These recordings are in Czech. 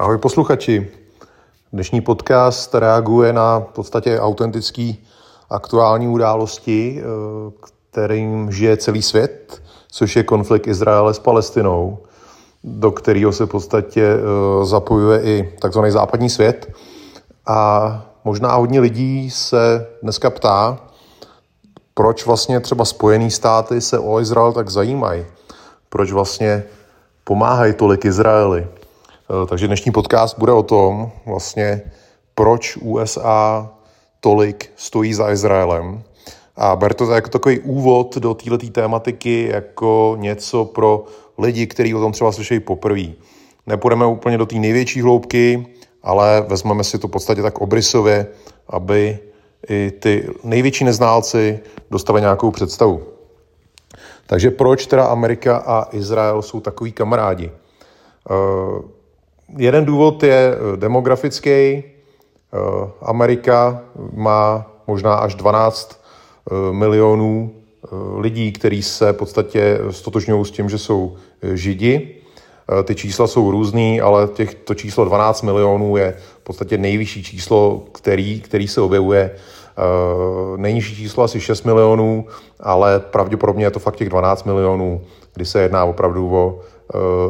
Ahoj posluchači. Dnešní podcast reaguje na v podstatě autentický aktuální události, eh, kterým žije celý svět, což je konflikt Izraele s Palestinou, do kterého se v podstatě eh, zapojuje i takzvaný západní svět. A možná hodně lidí se dneska ptá, proč vlastně třeba Spojené státy se o Izrael tak zajímají. Proč vlastně pomáhají tolik Izraeli. Eh, takže dnešní podcast bude o tom, vlastně, proč USA tolik stojí za Izraelem. A ber to jako takový úvod do této tématiky jako něco pro lidi, kteří o tom třeba slyšejí poprvé. Nepůjdeme úplně do té největší hloubky, ale vezmeme si to v podstatě tak obrysově, aby i ty největší neználci dostali nějakou představu. Takže proč teda Amerika a Izrael jsou takový kamarádi? Uh, jeden důvod je eh, demografický. Uh, Amerika má možná až 12 uh, milionů lidí, kteří se v podstatě stotožňují s tím, že jsou židi. Ty čísla jsou různý, ale těch, to číslo 12 milionů je v podstatě nejvyšší číslo, který, který se objevuje Eh, nejnižší číslo asi 6 milionů, ale pravděpodobně je to fakt těch 12 milionů, kdy se jedná opravdu o eh,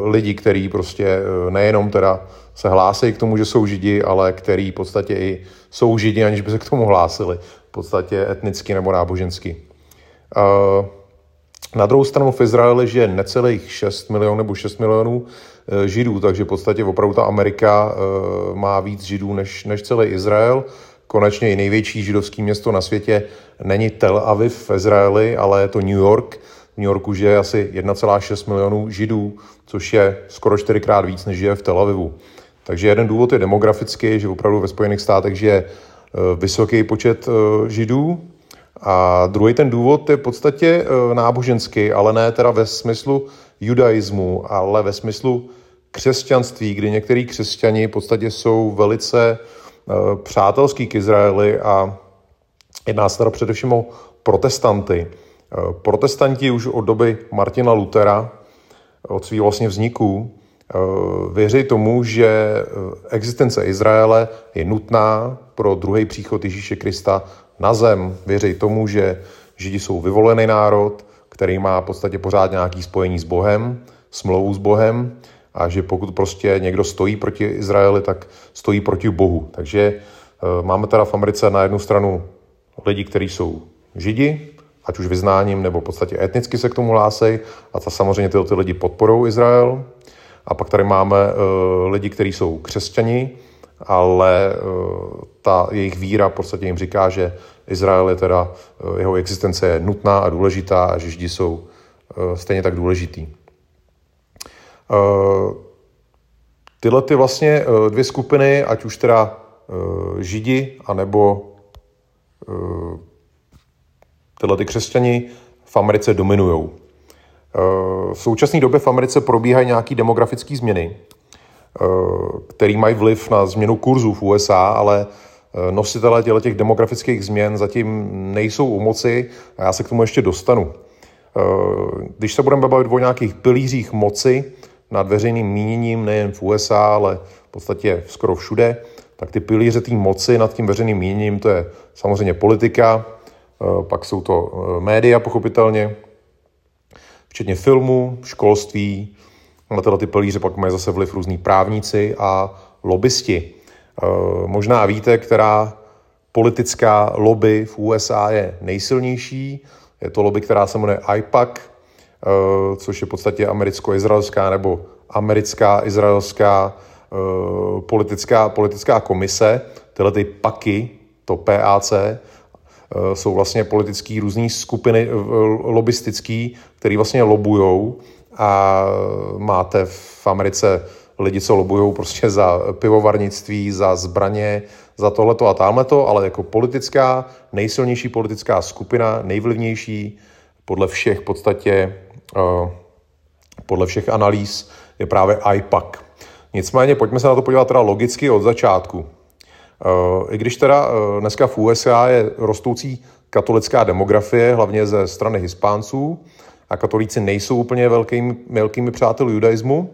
lidi, kteří prostě eh, nejenom teda se hlásí k tomu, že jsou židi, ale který v podstatě i jsou židi, aniž by se k tomu hlásili, v podstatě etnicky nebo nábožensky. Na druhou stranu v Izraeli žije necelých 6 milionů nebo 6 milionů židů, takže v podstatě opravdu ta Amerika má víc židů než, než celý Izrael. Konečně i největší židovské město na světě není Tel Aviv v Izraeli, ale je to New York. V New Yorku žije asi 1,6 milionů židů, což je skoro čtyřikrát víc, než žije v Tel Avivu. Takže jeden důvod je demografický, že opravdu ve Spojených státech žije e, vysoký počet e, židů. A druhý ten důvod je v podstatě e, náboženský, ale ne teda ve smyslu judaismu, ale ve smyslu křesťanství, kdy některý křesťani v podstatě jsou velice přátelský k Izraeli a jedná se teda především o protestanty. Eh, protestanti už od doby Martina Lutera, od svého vlastně vzniku, eh, věří tomu, že existence Izraele je nutná pro druhý příchod Ježíše Krista na zem. Věří tomu, že Židi jsou vyvolený národ, který má v podstatě pořád nějaký spojení s Bohem, smlouvu s Bohem a že pokud prostě někdo stojí proti Izraeli, tak stojí proti Bohu. Takže eh, máme teda v Americe na jednu stranu lidi, kteří jsou židi, ať už vyznáním nebo v podstatě etnicky se k tomu hlásej a ta samozřejmě tyhle ty lidi podporují Izrael. A pak tady máme uh, lidi, kteří jsou křesťani, ale uh, ta jejich víra v podstatě jim říká, že Izrael je teda, uh, jeho existence je nutná a důležitá a že židi jsou uh, stejně tak důležitý. Eh, tyhle ty vlastně eh, dvě skupiny, ať už teda eh, židi, anebo tyhle ty křesťani v Americe dominují. V současné době v Americe probíhají nějaké demografické změny, které mají vliv na změnu kurzů v USA, ale nositelé těch demografických změn zatím nejsou u moci a já se k tomu ještě dostanu. Když se budeme bavit o nějakých pilířích moci, nad veřejným míněním nejen v USA, ale v podstatě skoro všude, tak ty pilíře té moci nad tím veřejným míněním, to je samozřejmě politika, eh, pak jsou to eh, média pochopitelně, včetně filmu, školství, na tyhle ty pilíře pak mají zase vliv různí právníci a lobbysti. Eh, možná víte, která politická lobby v USA je nejsilnější. Je to lobby, která se jmenuje IPAC, Eh, což je v podstatě americko-izraelská nebo americká izraelská eh, politická, politická komise. Tyhle ty PAKy, to PAC, eh, jsou vlastně politické různé skupiny lobistické, které vlastně lobujou a máte v Americe lidi, co lobují prostě za pivovarnictví, za zbraně, za tohleto a tamhleto, ale jako politická, nejsilnější politická skupina, nejvlivnější, podle všech podstatě Eh, podle všech analýz je právě IPAC. Nicméně pojďme se na to podívat teda logicky od začátku. Eh, I když teda eh, dneska v USA je rostoucí katolická demografie, hlavně ze strany hispánců, a katolíci nejsou úplně velkými, velkými přáteli judaismu,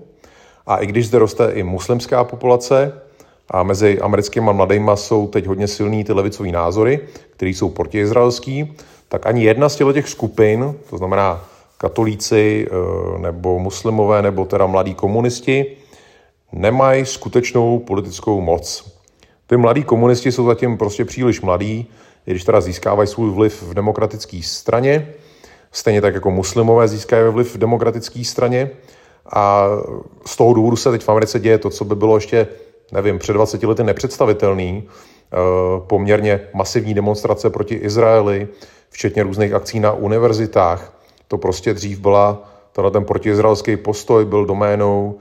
A i když zde roste i muslimská populace, a mezi americkými mladými jsou teď hodně silný ty levicové názory, které jsou protiizraelský, tak ani jedna z těch skupin, to znamená katolíci eh, nebo muslimové nebo teda mladí komunisti, nemají skutečnou politickou moc. Ty mladí komunisti jsou zatím prostě příliš mladí, když teda získávají svůj vliv v demokratické straně, stejně tak jako muslimové získávají vliv v demokratické straně. A z toho důvodu se teď v Americe děje to, co by bylo ještě, nevím, před 20 lety nepředstavitelný, eh, poměrně masivní demonstrace proti Izraeli, včetně různých akcí na univerzitách. To prostě dřív byla, tenhle ten protiizraelský postoj byl doménou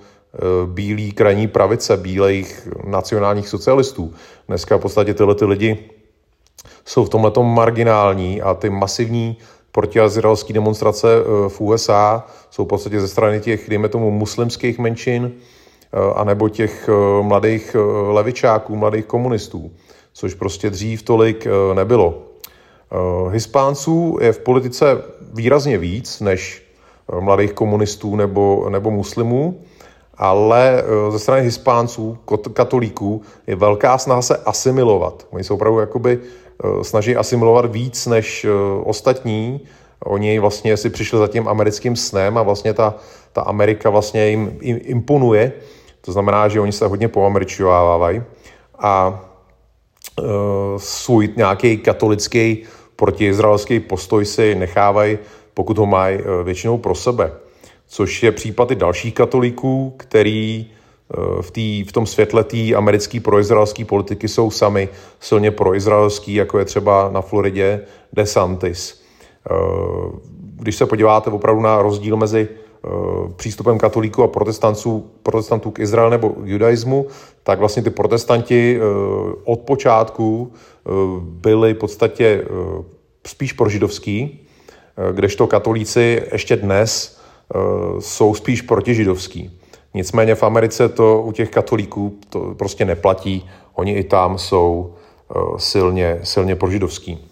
bílý krajní pravice, bílejch nacionálních socialistů. Dneska v podstatě tyhle ty lidi jsou v tomhle marginální a ty masivní protiizraelské demonstrace eh, v USA jsou v podstatě ze strany těch, dejme tomu, muslimských menšin, eh, anebo těch mladých levičáků, mladých komunistů, což prostě dřív tolik nebylo. Eh, Hispánců je v politice výrazně víc než eh, mladých komunistů nebo, nebo muslimů, ale eh, ze strany hispánců, katolíků, je velká snaha se asimilovat. Oni se opravdu jakoby snaží asimilovat víc než ostatní. Oni vlastně si přišli za tím americkým snem a vlastně ta, ta Amerika vlastně jim, jim imponuje. To znamená, že oni se hodně poameričovávají a uh, svůj nějaký katolický protiizraelský postoj si nechávají, pokud ho mají eh, většinou pro sebe. Což je případ i dalších katolíků, který eh, v, tý, v tom světle té americké proizraelské politiky jsou sami silně proizraelský, jako je třeba na Floridě DeSantis. Eh, když se podíváte opravdu na rozdíl mezi přístupem katolíků a protestantů, protestantů k Izraeli nebo judaismu, tak vlastně ty protestanti od počátku byli v podstatě spíš pro židovský, kdežto katolíci ještě dnes jsou spíš protižidovský. Nicméně v Americe to u těch katolíků to prostě neplatí. Oni i tam jsou silně, silně prožidovský.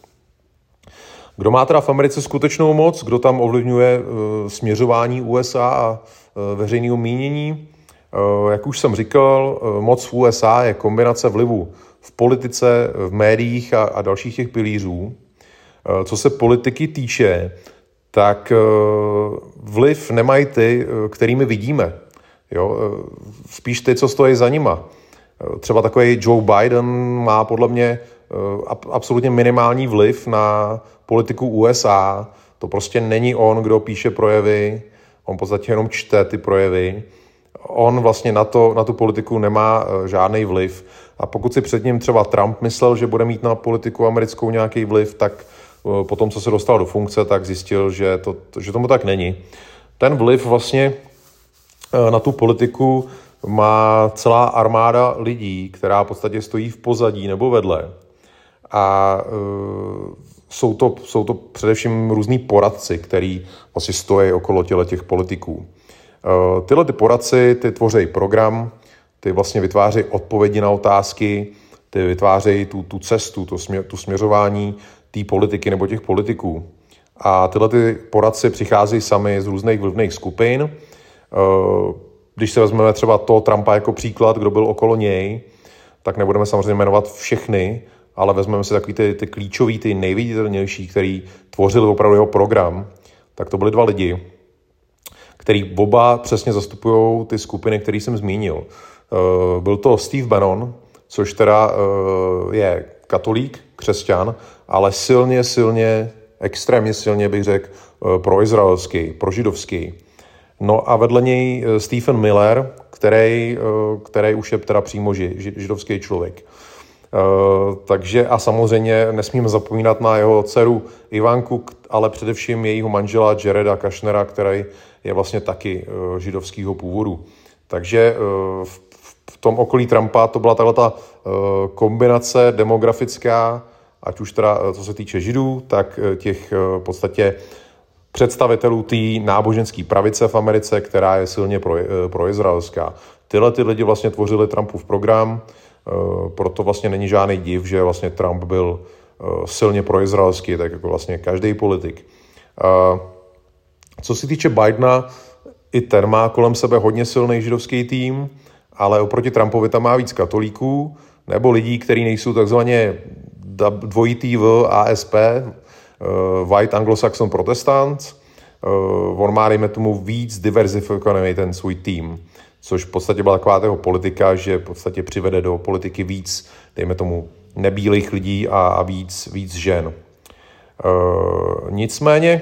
Kdo má teda v Americe skutečnou moc, kdo tam ovlivňuje směřování USA a veřejného mínění? Jak už jsem říkal, moc v USA je kombinace vlivu v politice, v médiích a, a dalších těch pilířů. Eh, co se politiky týče, tak eh, vliv nemají ty, eh, kterými vidíme. Jo? Spíš ty, co stojí za nima. Třeba takový Joe Biden má podle mě absolutně minimální vliv na politiku USA. To prostě není on, kdo píše projevy, on v podstatě jenom čte ty projevy on vlastně na, to, na tu politiku nemá eh, žádný vliv. A pokud si před ním třeba Trump myslel, že bude mít na politiku americkou nějaký vliv, tak eh, po tom, co se dostal do funkce, tak zjistil, že, to, že tomu tak není. Ten vliv vlastně eh, na tu politiku má celá armáda lidí, která v podstatě stojí v pozadí nebo vedle. A jsou to, jsou to především různí poradci, který vlastně stojí okolo těle těch politiků. Eh, tyhle ty poradci, ty tvoří program, ty vlastně vytvářejí odpovědi na otázky, ty vytvářejí tu, tu cestu, to směr, tu směřování té politiky nebo těch politiků. A tyhle ty poradci přicházejí sami z různých vlivných skupin. Eh, když se vezmeme třeba to Trumpa jako příklad, kdo byl okolo něj, tak nebudeme samozřejmě jmenovat všechny, ale vezmeme si takový ty, ty klíčový, ty nejviditelnější, který tvořili opravdu jeho program, tak to byli dva lidi který oba přesně zastupují ty skupiny, které jsem zmínil. Eh, byl to Steve Bannon, což teda eh, je katolík, křesťan, ale silně, silně, extrémně silně bych řekl eh, pro izraelský, pro židovský. No a vedle něj Stephen Miller, který, který už je teda přímo židovský člověk. Takže a samozřejmě nesmíme zapomínat na jeho dceru Ivanku, ale především jejího manžela Jareda Kašnera, který je vlastně taky eh, židovského původu. Takže eh, v tom okolí Trumpa to byla tahle ta eh, kombinace demografická, ať už teda co se týče židů, tak těch v podstatě představitelů té náboženské pravice v Americe, která je silně pro, pro izraelská. Tyhle ty lidi vlastně tvořili Trumpův program, proto vlastně není žádný div, že vlastně Trump byl silně proizraelský, tak jako vlastně každý politik. Co se týče Bidena, i ten má kolem sebe hodně silný židovský tým, ale oproti Trumpovi tam má víc katolíků, nebo lidí, kteří nejsou takzvaně dvojitý v ASP, White Anglo-Saxon Protestants, on má, dejme tomu, víc diverzifikovaný ten svůj tým což v podstatě byla taková toho politika, že v podstatě přivede do politiky víc, dejme tomu, nebílých lidí a, a víc, víc žen. E, nicméně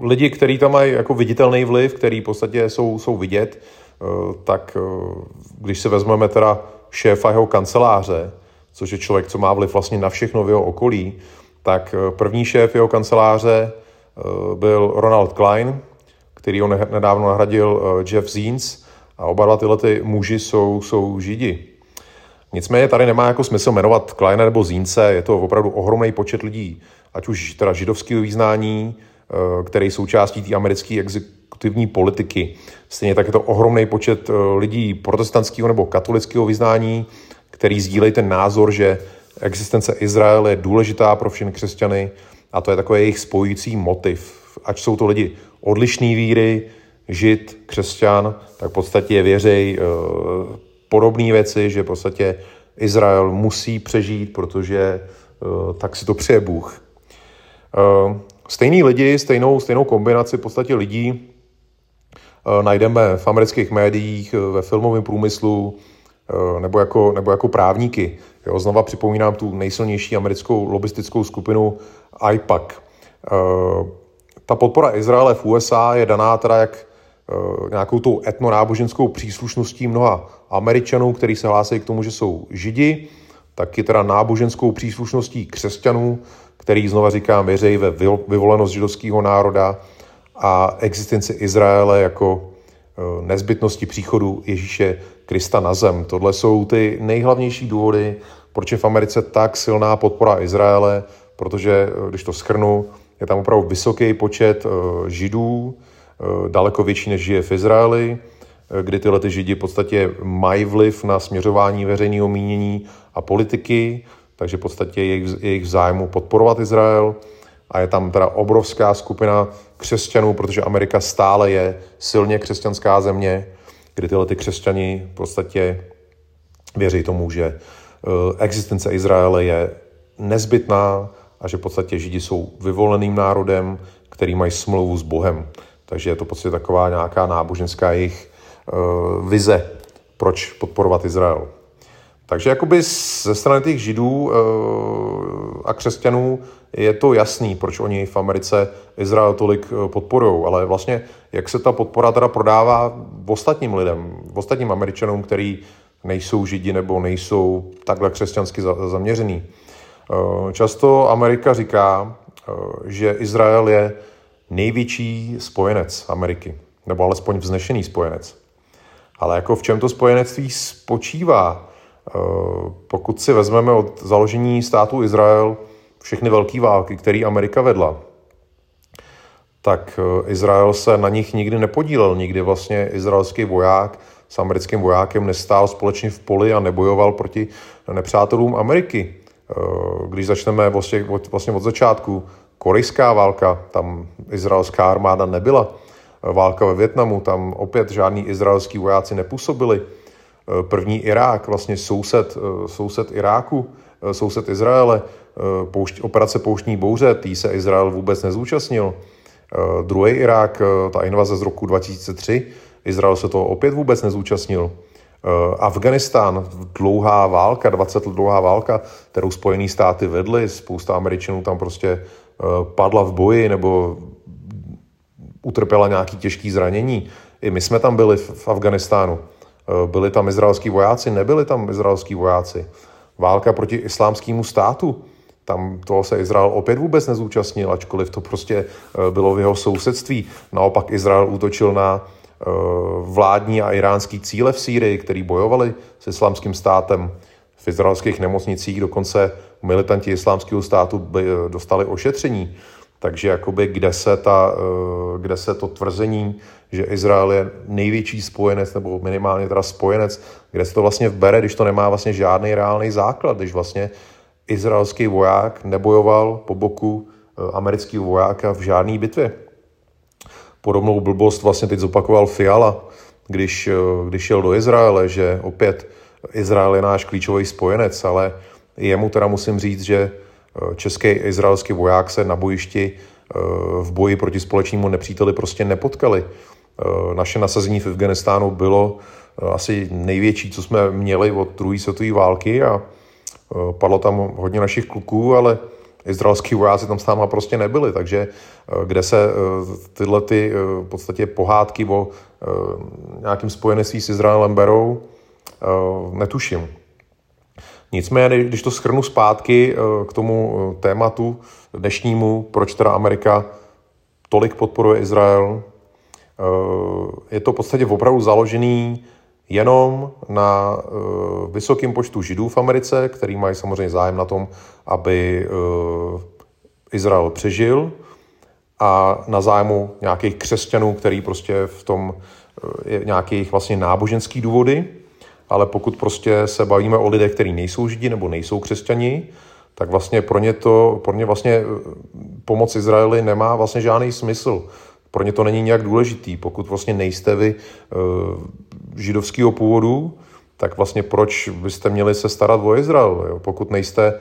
lidi, kteří tam mají jako viditelný vliv, který v podstatě jsou, jsou vidět, tak e, když se vezmeme teda šéfa jeho kanceláře, což je člověk, co má vliv vlastně na všechno v jeho okolí, tak první šéf jeho kanceláře byl Ronald Klein, který ho nedávno nahradil eh, Jeff Zients a oba dva tyhle ty muži jsou, jsou židi. Nicméně tady nemá jako smysl jmenovat Kleina nebo Zínce, je to opravdu ohromný počet lidí, ať už teda židovského význání, eh, který součástí té americké exekutivní politiky. Stejně tak je to ohromný počet eh, lidí protestantského nebo katolického vyznání, který sdílejí ten názor, že existence Izraele je důležitá pro všechny křesťany a to je takový jejich spojující motiv. Ať jsou to lidi odlišné víry, žid, křesťan, tak v podstatě věřej eh, podobné věci, že v podstatě Izrael musí přežít, protože eh, tak si to přeje Bůh. Stejný lidi, stejnou, stejnou kombinaci v podstatě lidí najdeme v amerických médiích, ve filmovém průmyslu nebo jako, nebo jako právníky. Jo, znova připomínám tu nejsilnější americkou lobistickou skupinu IPAC ta podpora Izraele v USA je daná teda jak nějakou tou etnonáboženskou příslušností mnoha Američanů, kteří se hlásí k tomu, že jsou židi, taky teda náboženskou příslušností křesťanů, který, znova říkám, věří ve vyvolenost židovského národa a existenci Izraele jako e, nezbytnosti příchodu Ježíše Krista na zem. Tohle jsou ty nejhlavnější důvody, proč je v Americe tak silná podpora Izraele, protože, e, když to schrnu, je tam opravdu vysoký počet eh, židů, daleko větší než žije v Izraeli, kdy tyhle ty židi v podstatě mají vliv na směřování veřejného mínění a politiky, takže v podstatě jejich, jejich zájmu podporovat Izrael. A je tam teda obrovská skupina křesťanů, protože Amerika stále je silně křesťanská země, kdy tyhle ty křesťani v podstatě věří tomu, že existence Izraele je nezbytná a že v podstatě Židi jsou vyvoleným národem, který mají smlouvu s Bohem. Takže je to v podstatě taková nějaká náboženská jejich uh, vize, proč podporovat Izrael. Takže jakoby ze strany těch Židů uh, a křesťanů je to jasný, proč oni v Americe Izrael tolik uh, podporují, ale vlastně jak se ta podpora teda prodává v ostatním lidem, v ostatním Američanům, který nejsou Židi nebo nejsou takhle křesťansky zaměřený. Eh, často Amerika říká, eh, že Izrael je největší spojenec Ameriky, nebo alespoň vznešený spojenec. Ale jako v čem to spojenectví spočívá? Eh, pokud si vezmeme od založení státu Izrael všechny velké války, které Amerika vedla, tak Izrael se na nich nikdy nepodílel. Nikdy vlastně izraelský voják s americkým vojákem nestál společně v poli a nebojoval proti nepřátelům Ameriky. Eh, když začneme vlastně od, začátku, korejská válka, tam izraelská armáda nebyla. Eh, válka ve Větnamu, tam opět žádní izraelský vojáci nepůsobili. Eh, první Irák, vlastně soused, soused Iráku, soused Izraele, poušť, operace Pouštní bouře, tý se Izrael vůbec nezúčastnil. Druhý Irák, ta invaze z roku 2003, Izrael se toho opět vůbec nezúčastnil. Eh, Afganistán, dlouhá válka, 20 let dlouhá válka, kterou Spojené státy vedly, spousta Američanů tam prostě eh, padla v boji nebo utrpěla nějaký těžký zranění. I my jsme tam byli v Afganistánu. Eh, byli tam izraelský vojáci, nebyli tam izraelský vojáci. Válka proti islámskému státu, tam toho se Izrael opět vůbec nezúčastnil, ačkoliv to prostě bylo v jeho sousedství. Naopak Izrael útočil na Eh, vládní a iránský cíle v Sýrii, který bojovali s islámským státem v izraelských nemocnicích, dokonce militanti islámského státu eh, dostali ošetření. Takže jakoby kde se, ta, eh, kde se to tvrzení, že Izrael je největší spojenec, nebo minimálně teda spojenec, kde se to vlastně vbere, když to nemá vlastně žádný reálný základ, když vlastně izraelský voják nebojoval po boku amerického vojáka v žádné bitvě. Podobnou blbost vlastně teď zopakoval Fiala, když, když šel do Izraele, že opět Izrael je náš klíčový spojenec, ale jemu teda musím říct, že český a izraelský voják se na bojišti v boji proti společnému nepříteli prostě nepotkali. Naše nasazení v Afganistánu bylo asi největší, co jsme měli od druhé světové války a padlo tam hodně našich kluků, ale izraelský vojáci tam s náma prostě nebyli, takže kde se tyhle ty v podstatě pohádky o nějakým spojenectví s Izraelem berou, netuším. Nicméně, když to schrnu zpátky k tomu tématu dnešnímu, proč teda Amerika tolik podporuje Izrael, je to v podstatě opravdu založený jenom na vysokém počtu židů v Americe, který mají samozřejmě zájem na tom, aby Izrael přežil a na zájmu nějakých křesťanů, který prostě v tom je nějakých vlastně náboženský důvody, ale pokud prostě se bavíme o lidech, kteří nejsou židi nebo nejsou křesťani, tak vlastně pro ně to, pro ně vlastně pomoc Izraeli nemá vlastně žádný smysl. Pro ně to není nějak důležitý. Pokud vlastně nejste vy židovského původu, tak vlastně proč byste měli se starat o Izrael? Jo? Pokud nejste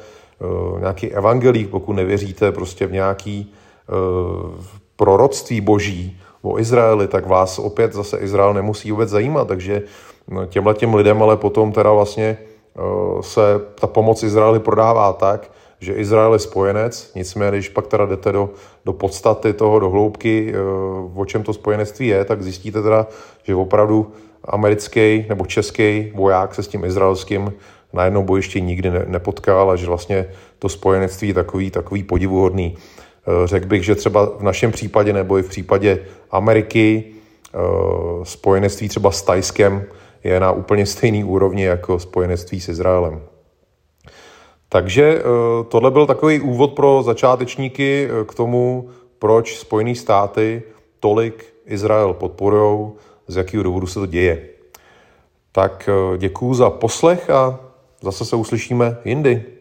uh, nějaký evangelík, pokud nevěříte prostě v nějaký proroctví boží o Izraeli, tak vás opět zase Izrael nemusí vůbec zajímat. Takže těmhle těm lidem ale potom teda vlastně uh, se ta pomoc Izraeli prodává tak, že Izrael je spojenec, nicméně když pak teda jdete do, do podstaty toho, do hloubky, o čem to spojenectví je, tak zjistíte teda, že opravdu americký nebo český voják se s tím izraelským na jednom bojišti nikdy ne, nepotkal a že vlastně to spojenectví je takový, takový podivuhodný. Eh, řekl bych, že třeba v našem případě nebo i v případě Ameriky eh, spojenectví třeba s Tajskem je na úplně stejný úrovni jako spojenectví s Izraelem. Takže eh, tohle byl takový úvod pro začátečníky k tomu, proč Spojené státy tolik Izrael podporují z jakého důvodu se to děje. Tak eh, děkuju za poslech a zase se uslyšíme jindy.